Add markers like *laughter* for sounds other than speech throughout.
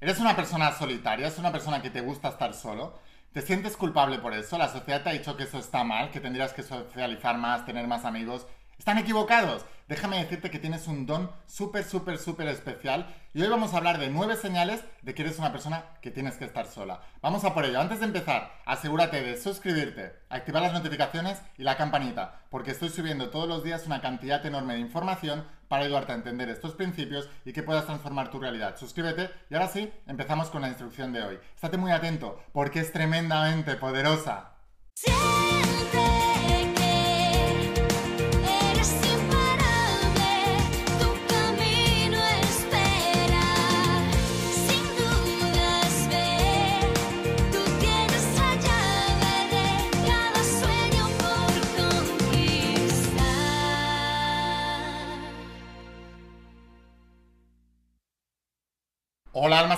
¿Eres una persona solitaria? ¿Es una persona que te gusta estar solo? ¿Te sientes culpable por eso? ¿La sociedad te ha dicho que eso está mal, que tendrías que socializar más, tener más amigos? Están equivocados. Déjame decirte que tienes un don súper, súper, súper especial. Y hoy vamos a hablar de nueve señales de que eres una persona que tienes que estar sola. Vamos a por ello. Antes de empezar, asegúrate de suscribirte, activar las notificaciones y la campanita, porque estoy subiendo todos los días una cantidad enorme de información para ayudarte a entender estos principios y que puedas transformar tu realidad. Suscríbete y ahora sí, empezamos con la instrucción de hoy. Estate muy atento porque es tremendamente poderosa. Hola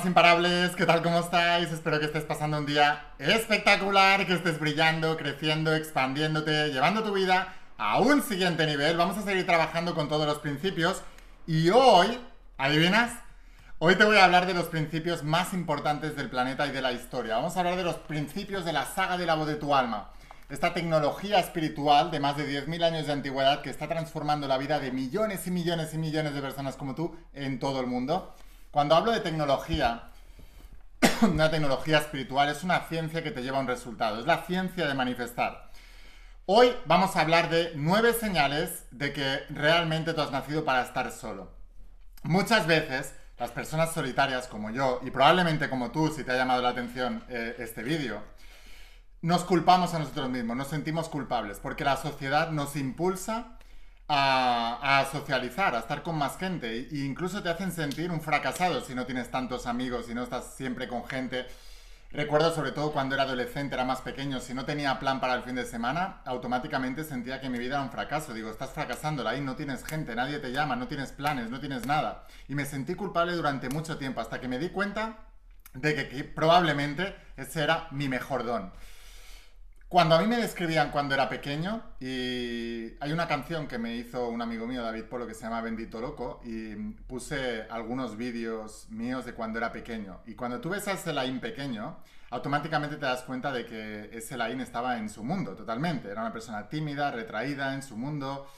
imparables, ¿qué tal? ¿Cómo estáis? Espero que estés pasando un día espectacular, que estés brillando, creciendo, expandiéndote, llevando tu vida a un siguiente nivel. Vamos a seguir trabajando con todos los principios y hoy, ¿adivinas? Hoy te voy a hablar de los principios más importantes del planeta y de la historia. Vamos a hablar de los principios de la saga de la voz de tu alma. Esta tecnología espiritual de más de 10.000 años de antigüedad que está transformando la vida de millones y millones y millones de personas como tú en todo el mundo. Cuando hablo de tecnología, *coughs* una tecnología espiritual es una ciencia que te lleva a un resultado, es la ciencia de manifestar. Hoy vamos a hablar de nueve señales de que realmente tú has nacido para estar solo. Muchas veces las personas solitarias como yo, y probablemente como tú, si te ha llamado la atención eh, este vídeo, nos culpamos a nosotros mismos, nos sentimos culpables, porque la sociedad nos impulsa a, socializar, a estar con más gente. E incluso te hacen sentir un fracasado si no tienes tantos amigos, si no estás siempre con gente. Recuerdo sobre todo cuando era adolescente, era más pequeño, si no tenía plan para el fin de semana, automáticamente sentía que mi vida era un fracaso. Digo, estás fracasando, ahí no tienes gente, nadie te llama, no tienes planes, no tienes nada. Y me sentí culpable durante mucho tiempo, hasta que me di cuenta de que probablemente ese era mi mejor don. Cuando a mí me describían cuando era pequeño, y hay una canción que me hizo un amigo mío, David Polo, que se llama Bendito Loco, y puse algunos vídeos míos de cuando era pequeño. Y cuando tú ves a ese Laín pequeño, automáticamente te das cuenta de que ese Laín estaba en su mundo, totalmente. Era una persona tímida, retraída en su mundo.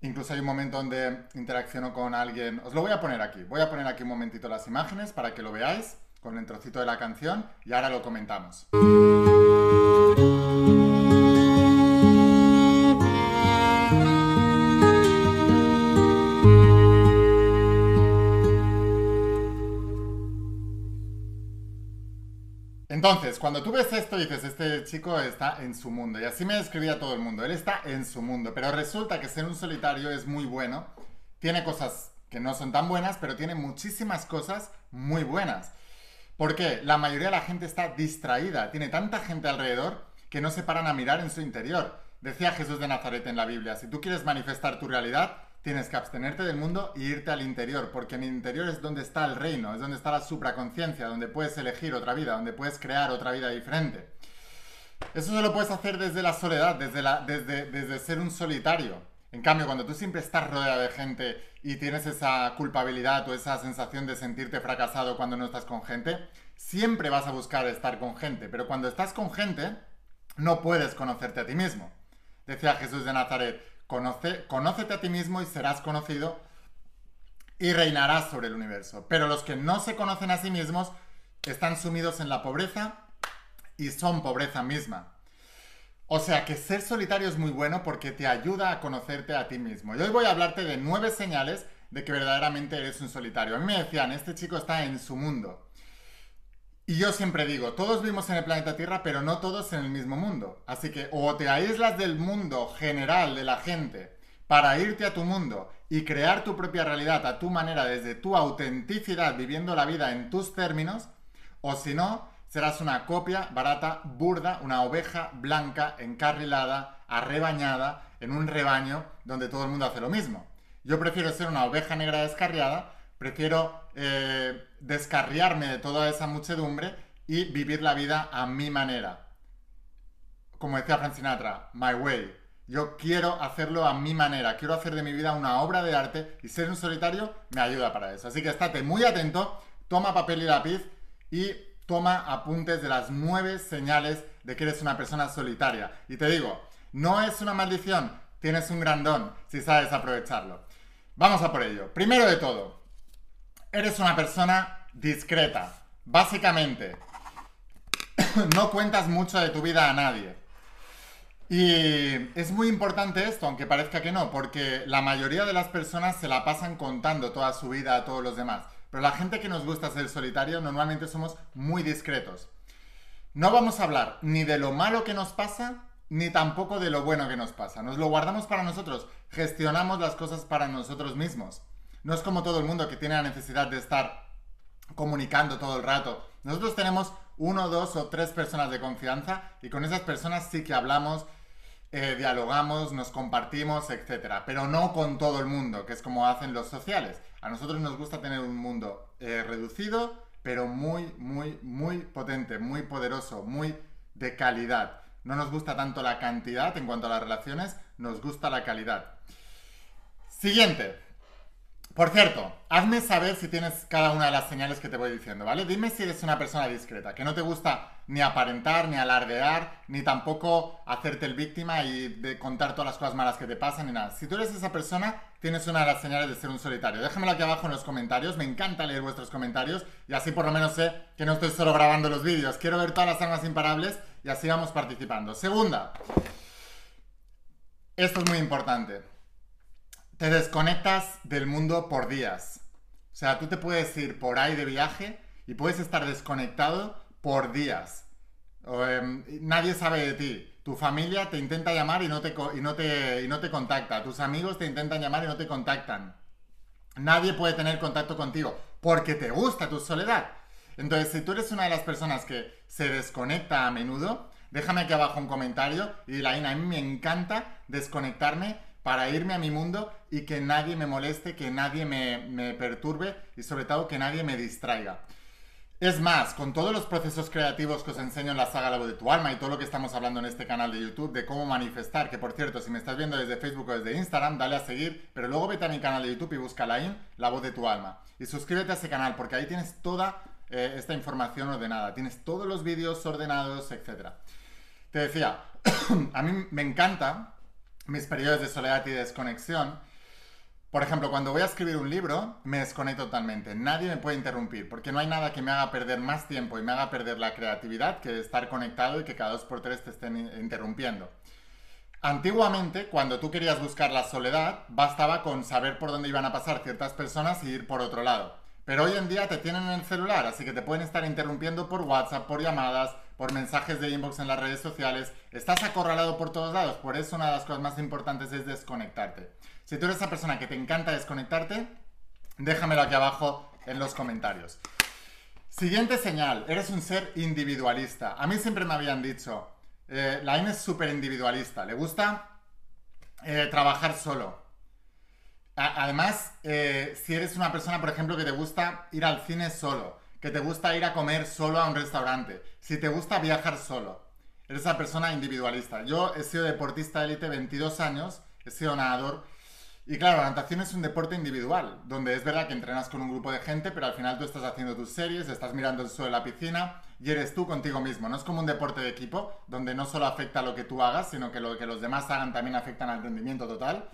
Incluso hay un momento donde interacciono con alguien. Os lo voy a poner aquí. Voy a poner aquí un momentito las imágenes para que lo veáis con el trocito de la canción y ahora lo comentamos. Entonces, cuando tú ves esto dices, este chico está en su mundo. Y así me describía todo el mundo. Él está en su mundo. Pero resulta que ser un solitario es muy bueno. Tiene cosas que no son tan buenas, pero tiene muchísimas cosas muy buenas. Porque la mayoría de la gente está distraída. Tiene tanta gente alrededor que no se paran a mirar en su interior. Decía Jesús de Nazaret en la Biblia, si tú quieres manifestar tu realidad, tienes que abstenerte del mundo e irte al interior, porque en el interior es donde está el reino, es donde está la supraconciencia, donde puedes elegir otra vida, donde puedes crear otra vida diferente. Eso solo puedes hacer desde la soledad, desde, desde, desde ser un solitario. En cambio, cuando tú siempre estás rodeado de gente y tienes esa culpabilidad o esa sensación de sentirte fracasado cuando no estás con gente, siempre vas a buscar estar con gente. Pero cuando estás con gente, no puedes conocerte a ti mismo. Decía Jesús de Nazaret, Conoce, conócete a ti mismo y serás conocido y reinarás sobre el universo. Pero los que no se conocen a sí mismos están sumidos en la pobreza y son pobreza misma. O sea que ser solitario es muy bueno porque te ayuda a conocerte a ti mismo. Y hoy voy a hablarte de nueve señales de que verdaderamente eres un solitario. A mí me decían, este chico está en su mundo. Y yo siempre digo, todos vivimos en el planeta Tierra, pero no todos en el mismo mundo. Así que o te aíslas del mundo general de la gente para irte a tu mundo y crear tu propia realidad a tu manera, desde tu autenticidad, viviendo la vida en tus términos, o si no, serás una copia barata, burda, una oveja blanca, encarrilada, arrebañada, en un rebaño donde todo el mundo hace lo mismo. Yo prefiero ser una oveja negra descarriada Prefiero eh, descarriarme de toda esa muchedumbre y vivir la vida a mi manera. Como decía Frank Sinatra, my way. Yo quiero hacerlo a mi manera, quiero hacer de mi vida una obra de arte y ser un solitario me ayuda para eso. Así que estate muy atento toma papel y lápiz y toma apuntes de las nueve señales de que eres una persona solitaria. Y te digo, no es una maldición, tienes un gran don si sabes aprovecharlo. Vamos a por ello. Primero de todo, eres una persona discreta. Básicamente, *coughs* no cuentas mucho de tu vida a nadie. Y es muy importante esto, aunque parezca que no, porque la mayoría de las personas se la pasan contando toda su vida a todos los demás. Pero la gente que nos gusta ser solitario normalmente somos muy discretos. No vamos a hablar ni de lo malo que nos pasa, ni tampoco de lo bueno que nos pasa. Nos lo guardamos para nosotros, gestionamos las cosas para nosotros mismos. No es como todo el mundo que tiene la necesidad de estar comunicando todo el rato. Nosotros tenemos uno, dos o tres personas de confianza y con esas personas sí que hablamos, eh, dialogamos, nos compartimos, etc. Pero no con todo el mundo, que es como hacen los sociales. A nosotros nos gusta tener un mundo eh, reducido, pero muy, muy, muy potente, muy poderoso, muy de calidad. No nos gusta tanto la cantidad en cuanto a las relaciones, nos gusta la calidad. Siguiente. Por cierto, hazme saber si tienes cada una de las señales que te voy diciendo, ¿vale? Dime si eres una persona discreta, que no te gusta ni aparentar, ni alardear, ni tampoco hacerte el víctima y de contar todas las cosas malas que te pasan, ni nada. Si tú eres esa persona, tienes una de las señales de ser un solitario. Déjamelo aquí abajo en los comentarios, me encanta leer vuestros comentarios y así por lo menos sé que no estoy solo grabando los vídeos. Quiero ver todas las armas imparables y así vamos participando. Segunda, esto es muy importante te desconectas del mundo por días. O sea, tú te puedes ir por ahí de viaje y puedes estar desconectado por días. Em, nadie sabe de ti. Tu familia te intenta llamar y no te, y, no te, y no te contacta. Tus amigos te intentan llamar y no te contactan. Nadie puede tener contacto contigo porque te gusta tu soledad. Entonces, si tú eres una de las personas que se desconecta a menudo, déjame aquí abajo un comentario y la a mí me encanta desconectarme para irme a mi mundo y que nadie me moleste, que nadie me, perturbe y sobre todo que nadie me distraiga. Es más, con todos los procesos creativos que os enseño en la saga La voz de tu alma y todo lo que estamos hablando en este canal de YouTube de cómo manifestar, que por cierto, si me estás viendo desde Facebook o desde Instagram, dale a seguir, pero luego vete a mi canal de YouTube y busca la La voz de tu alma. Y suscríbete a ese canal porque ahí tienes toda eh, esta información ordenada, tienes todos los vídeos ordenados, etc. Te decía, *coughs* a mí me encanta mis periodos de soledad y desconexión. Por ejemplo, cuando voy a escribir un libro, me desconecto totalmente. Nadie me puede interrumpir, porque no hay nada que me haga perder más tiempo y me haga perder la creatividad que estar conectado y que cada dos por tres te estén interrumpiendo. Antiguamente, cuando tú querías buscar la soledad, bastaba con saber por dónde iban a pasar ciertas personas y ir por otro lado. Pero hoy en día te tienen en el celular, así que te pueden estar interrumpiendo por WhatsApp, por llamadas, por mensajes de inbox en las redes sociales. Estás acorralado por todos lados, por eso una de las cosas más importantes es desconectarte. Si tú eres esa persona que te encanta desconectarte, déjamelo aquí abajo en los comentarios. Siguiente señal, eres un ser individualista. A mí siempre me habían dicho, eh, la es súper individualista, le gusta eh, trabajar solo además, eh, si eres una persona, por ejemplo, que te gusta ir al cine solo, que te gusta ir a comer solo a un restaurante, si te gusta viajar solo, eres esa persona individualista. Yo he sido deportista élite 22 años, he sido nadador. Y claro, la natación es un deporte individual, donde es verdad que entrenas con un grupo de gente, pero al final tú estás haciendo tus series, estás mirando el suelo de la piscina y eres tú contigo mismo. No es como un deporte de equipo, donde no solo afecta lo que tú hagas, sino que lo que los demás hagan también afectan al rendimiento total.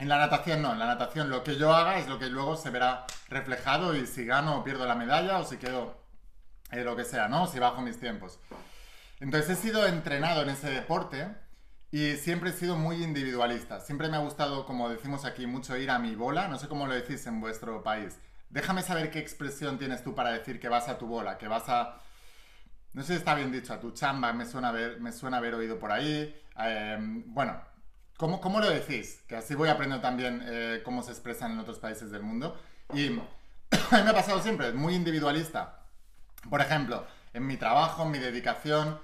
En la natación no, en la natación lo que yo haga es lo que luego se verá reflejado y si gano o pierdo la medalla o si quedo eh, lo que sea, ¿no? si bajo mis tiempos. Entonces he sido entrenado en ese deporte y siempre he sido muy individualista. Siempre me ha gustado, como decimos aquí, mucho ir a mi bola. No sé cómo lo decís en vuestro país. Déjame saber qué expresión tienes tú para decir que vas a tu bola, que vas a... No sé si está bien dicho, a tu chamba, me suena haber, me suena haber oído por ahí. Eh, bueno, ¿Cómo, lo decís? Que así voy aprendiendo también eh, cómo se expresan en otros países del mundo. Y *coughs* me ha pasado siempre, muy individualista. Por ejemplo, en mi trabajo, en mi dedicación,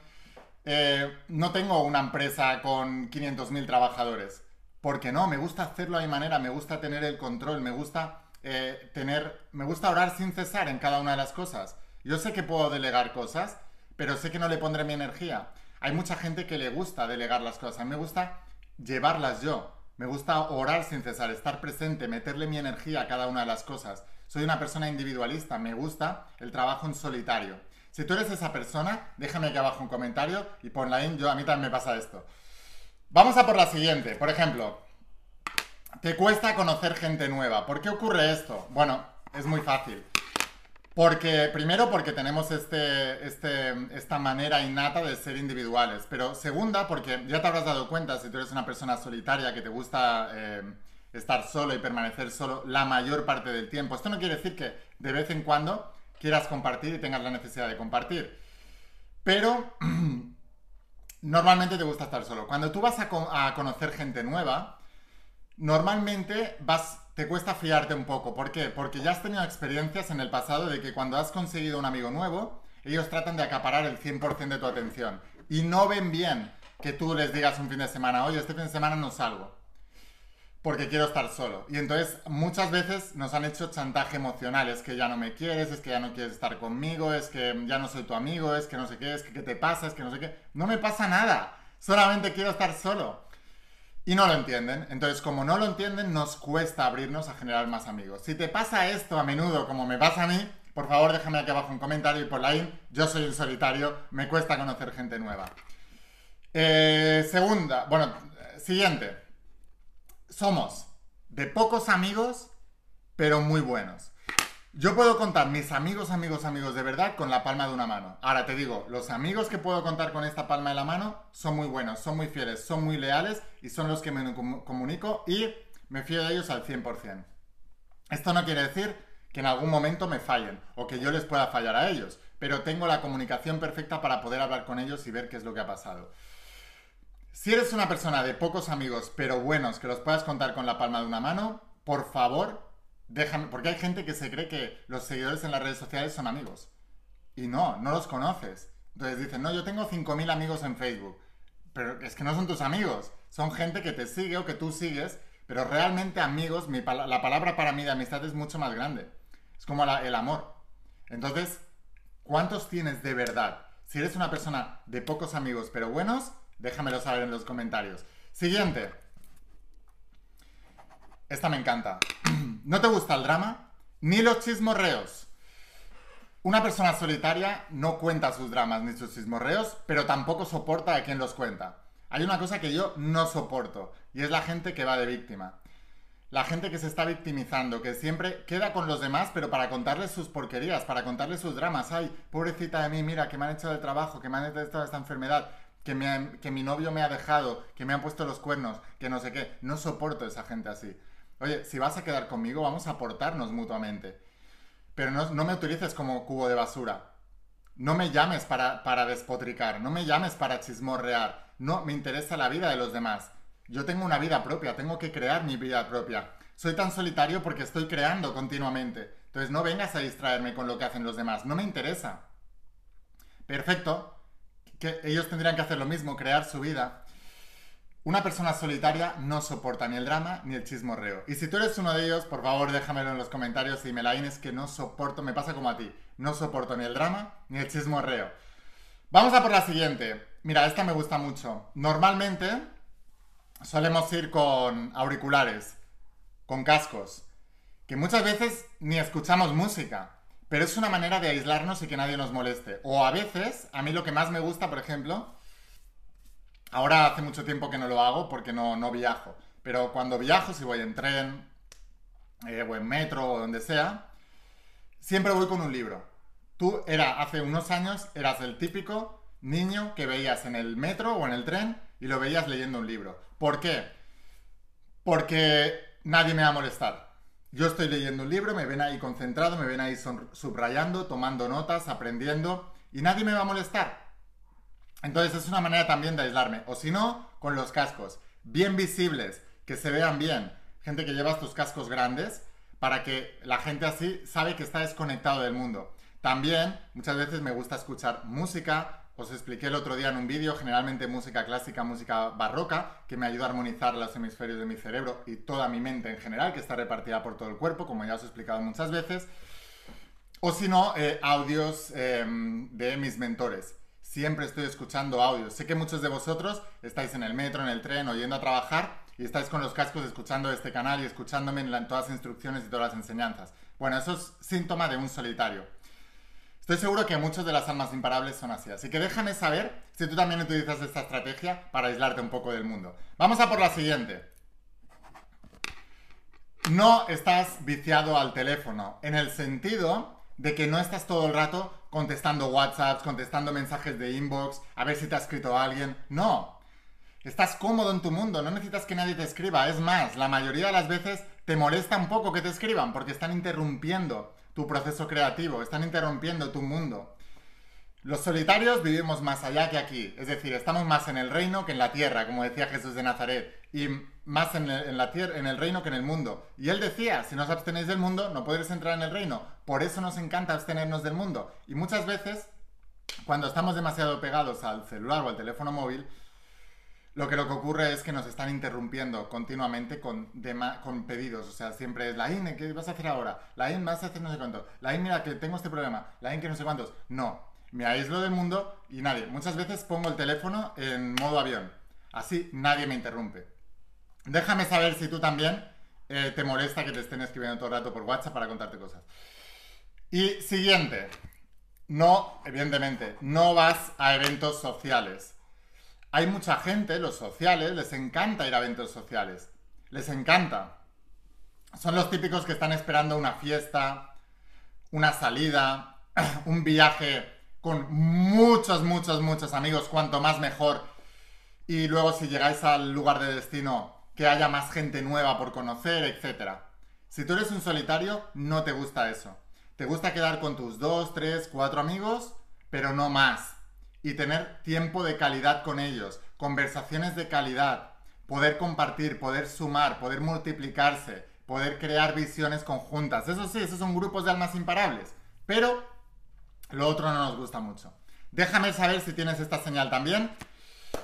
eh, no tengo una empresa con 500.000 trabajadores. Porque no, me gusta hacerlo a mi manera, me gusta tener el control, me gusta eh, tener, me gusta orar sin cesar en cada una de las cosas. Yo sé que puedo delegar cosas, pero sé que no le pondré mi energía. Hay mucha gente que le gusta delegar las cosas. A mí me gusta llevarlas yo. Me gusta orar sin cesar, estar presente, meterle mi energía a cada una de las cosas. soy una persona individualista, me gusta el trabajo en solitario. Si tú eres esa persona, déjame aquí abajo un comentario y ponla en, yo a mí también me pasa esto. Vamos a por la siguiente. Por ejemplo, te cuesta conocer gente nueva. ¿Por qué ocurre esto? Bueno, es muy fácil. Porque, primero, porque tenemos este, este, esta manera innata de ser individuales. Pero segunda, porque ya te habrás dado cuenta, si tú eres una persona solitaria que te gusta eh, estar solo y permanecer solo la mayor parte del tiempo. Esto no quiere decir que de vez en cuando quieras compartir y tengas la necesidad de compartir. Pero *clears throat* normalmente te gusta estar solo. Cuando tú vas a, conocer gente nueva, normalmente vas, te cuesta fiarte un poco. ¿Por qué? Porque ya has tenido experiencias en el pasado de que cuando has conseguido un amigo nuevo, ellos tratan de acaparar el 100% de tu atención. Y no ven bien que tú les digas un fin de semana, oye, este fin de semana no salgo porque quiero estar solo. Y entonces muchas veces nos han hecho chantaje emocional, es que ya no me quieres, es que ya no quieres estar conmigo, es que ya no soy tu amigo, es que no sé qué, es que qué te pasa, es que no sé qué. No me pasa nada, solamente quiero estar solo. Y no lo entienden. Entonces, como no lo entienden, nos cuesta abrirnos a generar más amigos. Si te pasa esto a menudo, como me pasa a mí, por favor déjame aquí abajo un comentario y por ahí, yo soy un solitario, me cuesta conocer gente nueva. Eh, segunda, bueno, siguiente somos de pocos amigos, pero muy buenos. Yo puedo contar mis amigos, amigos, amigos de verdad con la palma de una mano. Ahora te digo, los amigos que puedo contar con esta palma de la mano son muy buenos, son muy fieles, son muy leales y son los que me comunico y me fío de ellos al 100%. Esto no quiere decir que en algún momento me fallen o que yo les pueda fallar a ellos, pero tengo la comunicación perfecta para poder hablar con ellos y ver qué es lo que ha pasado. Si eres una persona de pocos amigos, pero buenos, que los puedas contar con la palma de una mano, por favor, déjame, porque hay gente que se cree que los seguidores en las redes sociales son amigos. Y no, no los conoces. Entonces dicen, no, yo tengo 5.000 amigos en Facebook. Pero es que no son tus amigos. Son gente que te sigue o que tú sigues. Pero realmente amigos, la palabra para mí de amistad es mucho más grande. Es como el amor. Entonces, ¿cuántos tienes de verdad? Si eres una persona de pocos amigos, pero buenos, Déjamelo saber en los comentarios. Siguiente. Esta me encanta. ¿No te gusta el drama? Ni los chismorreos. Una persona solitaria no cuenta sus dramas ni sus chismorreos, pero tampoco soporta a quien los cuenta. Hay una cosa que yo no soporto, y es la gente que va de víctima. La gente que se está victimizando, que siempre queda con los demás, pero para contarles sus porquerías, para contarles sus dramas. Ay, pobrecita de mí, mira, que me han hecho del trabajo, que me han hecho esta enfermedad que, mi novio me ha dejado, que me han puesto los cuernos, que no sé qué. No soporto esa gente así. Oye, si vas a quedar conmigo, vamos a aportarnos mutuamente. Pero no, me utilices como cubo de basura. No me llames para, para despotricar, no me llames para chismorrear. No, me interesa la vida de los demás. Yo tengo una vida propia, tengo que crear mi vida propia. Soy tan solitario porque estoy creando continuamente. Entonces no vengas a distraerme con lo que hacen los demás, no me interesa. Perfecto, que ellos tendrían que hacer lo mismo, crear su vida. Una persona solitaria no soporta ni el drama ni el chismorreo. Y si tú eres uno de ellos, por favor déjamelo en los comentarios y me la es que no soporto, me pasa como a ti, no soporto ni el drama ni el chismorreo. Vamos a por la siguiente. Mira, esta me gusta mucho. Normalmente solemos ir con auriculares, con cascos, que muchas veces ni escuchamos música. Pero es una manera de aislarnos y que nadie nos moleste. O a veces, a mí lo que más me gusta, por ejemplo, ahora hace mucho tiempo que no lo hago porque no, no viajo. Pero cuando viajo, si voy en tren, eh, o en metro, o donde sea, siempre voy con un libro. Tú era, hace unos años, eras el típico niño que veías en el metro o en el tren y lo veías leyendo un libro. ¿Por qué? Porque nadie me va a molestar. Yo estoy leyendo un libro, me ven ahí concentrado, me ven ahí subrayando, tomando notas, aprendiendo y nadie me va a molestar. Entonces es una manera también de aislarme. O si no, con los cascos. Bien visibles, que se vean bien. Gente que lleva tus cascos grandes para que la gente así sabe que está desconectado del mundo. También muchas veces me gusta escuchar música, os expliqué el otro día en un vídeo, generalmente música clásica, música barroca, que me ayuda a armonizar los hemisferios de mi cerebro y toda mi mente en general, que está repartida por todo el cuerpo, como ya os he explicado muchas veces. O si no, eh, audios em, de mis mentores. Siempre estoy escuchando audios. Sé que muchos de vosotros estáis en el metro, en el tren, oyendo a trabajar y estáis con los cascos escuchando este canal y escuchándome en todas las instrucciones y todas las enseñanzas. Bueno, eso es síntoma de un solitario. Estoy seguro que muchos de las almas imparables son así, así que déjame saber si tú también utilizas esta estrategia para aislarte un poco del mundo. Vamos a por la siguiente. No estás viciado al teléfono, en el sentido de que no estás todo el rato contestando WhatsApps, contestando mensajes de inbox, a ver si te ha escrito alguien. No. Estás cómodo en tu mundo, no necesitas que nadie te escriba. Es más, la mayoría de las veces te molesta un poco que te escriban porque están interrumpiendo tu proceso creativo, están interrumpiendo tu mundo. Los solitarios vivimos más allá que aquí, es decir, estamos más en el reino que en la tierra, como decía Jesús de Nazaret, más en el, la tierra, en el reino que en el mundo. Y él decía, si no os abstenéis del mundo, no podréis entrar en el reino. Por eso nos encanta abstenernos del mundo. Y muchas veces, cuando estamos demasiado pegados al celular o al teléfono móvil, lo que, lo que ocurre es que nos están interrumpiendo continuamente con, pedidos. O sea, siempre es, la INE, ¿qué vas a hacer ahora? La INE, vas a hacer no sé cuánto. La mira, que tengo este problema. La INE, que no sé cuántos. No, me aíslo del mundo y nadie. Muchas veces pongo el teléfono en modo avión. Así nadie me interrumpe. Déjame saber si tú también eh, te molesta que te estén escribiendo todo el rato por WhatsApp para contarte cosas. Y siguiente. No, evidentemente, no vas a eventos sociales hay mucha gente, los sociales, les encanta ir a eventos sociales. Les encanta. Son los típicos que están esperando una fiesta, una salida, *clears throat* un viaje con muchos, muchos, muchos amigos, cuanto más mejor. Y luego si llegáis al lugar de destino, que haya más gente nueva por conocer, etc. Si tú eres un solitario, no te gusta eso. Te gusta quedar con tus dos, tres, cuatro amigos, pero no más y tener tiempo de calidad con ellos, conversaciones de calidad, poder compartir, poder sumar, poder multiplicarse, poder crear visiones conjuntas. Eso sí, esos son grupos de almas imparables. Pero lo otro no nos gusta mucho. Déjame saber si tienes esta señal también.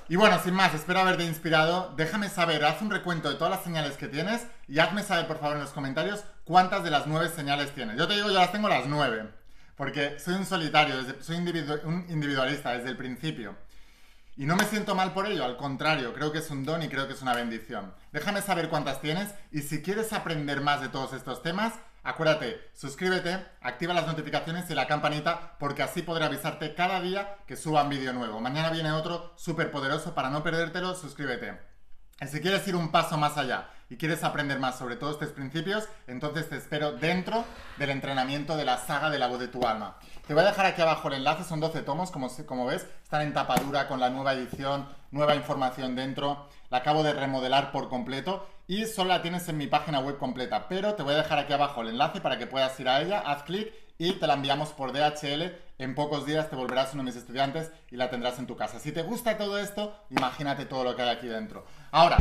Y bueno, sin más, espero haberte inspirado. Déjame saber, haz un recuento de todas las señales que tienes y hazme saber por favor en los comentarios cuántas de las nueve señales tienes. Yo te digo, yo las tengo las nueve. Porque soy un solitario, soy un individualista desde el principio. Y no me siento mal por ello, al contrario, creo que es un don y creo que es una bendición. Déjame saber cuántas tienes y si quieres aprender más de todos estos temas, acuérdate, suscríbete, activa las notificaciones y la campanita porque así podré avisarte cada día que suba un vídeo nuevo. Mañana viene otro súper poderoso, para no perdértelo, suscríbete. Y si quieres ir un paso más allá y quieres aprender más sobre todos estos principios, entonces te espero dentro del entrenamiento de la saga de la voz de tu alma. Te voy a dejar aquí abajo el enlace, son 12 tomos, como, como ves, están en tapadura con la nueva edición, nueva información dentro. La acabo de remodelar por completo y solo la tienes en mi página web completa, pero te voy a dejar aquí abajo el enlace para que puedas ir a ella, haz clic y te la enviamos por DHL. En pocos días te volverás uno de mis estudiantes y la tendrás en tu casa. Si te gusta todo esto, imagínate todo lo que hay aquí dentro. Ahora,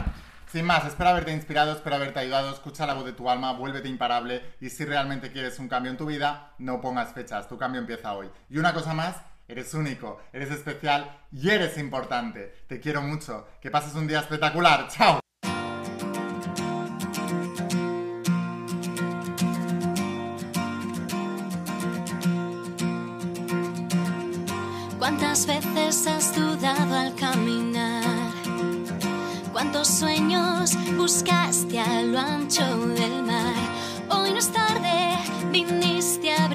sin más, espero haberte inspirado, espero haberte ayudado, escucha la voz de tu alma, vuélvete imparable y si realmente quieres un cambio en tu vida, no pongas fechas, tu cambio empieza hoy. Y una cosa más, eres único, eres especial y eres importante. Te quiero mucho, que pases un día espectacular, chao. ¿Cuántas veces has dudado al caminar? cuántos sueños buscaste a lo ancho del mar. Hoy no es tarde, viniste a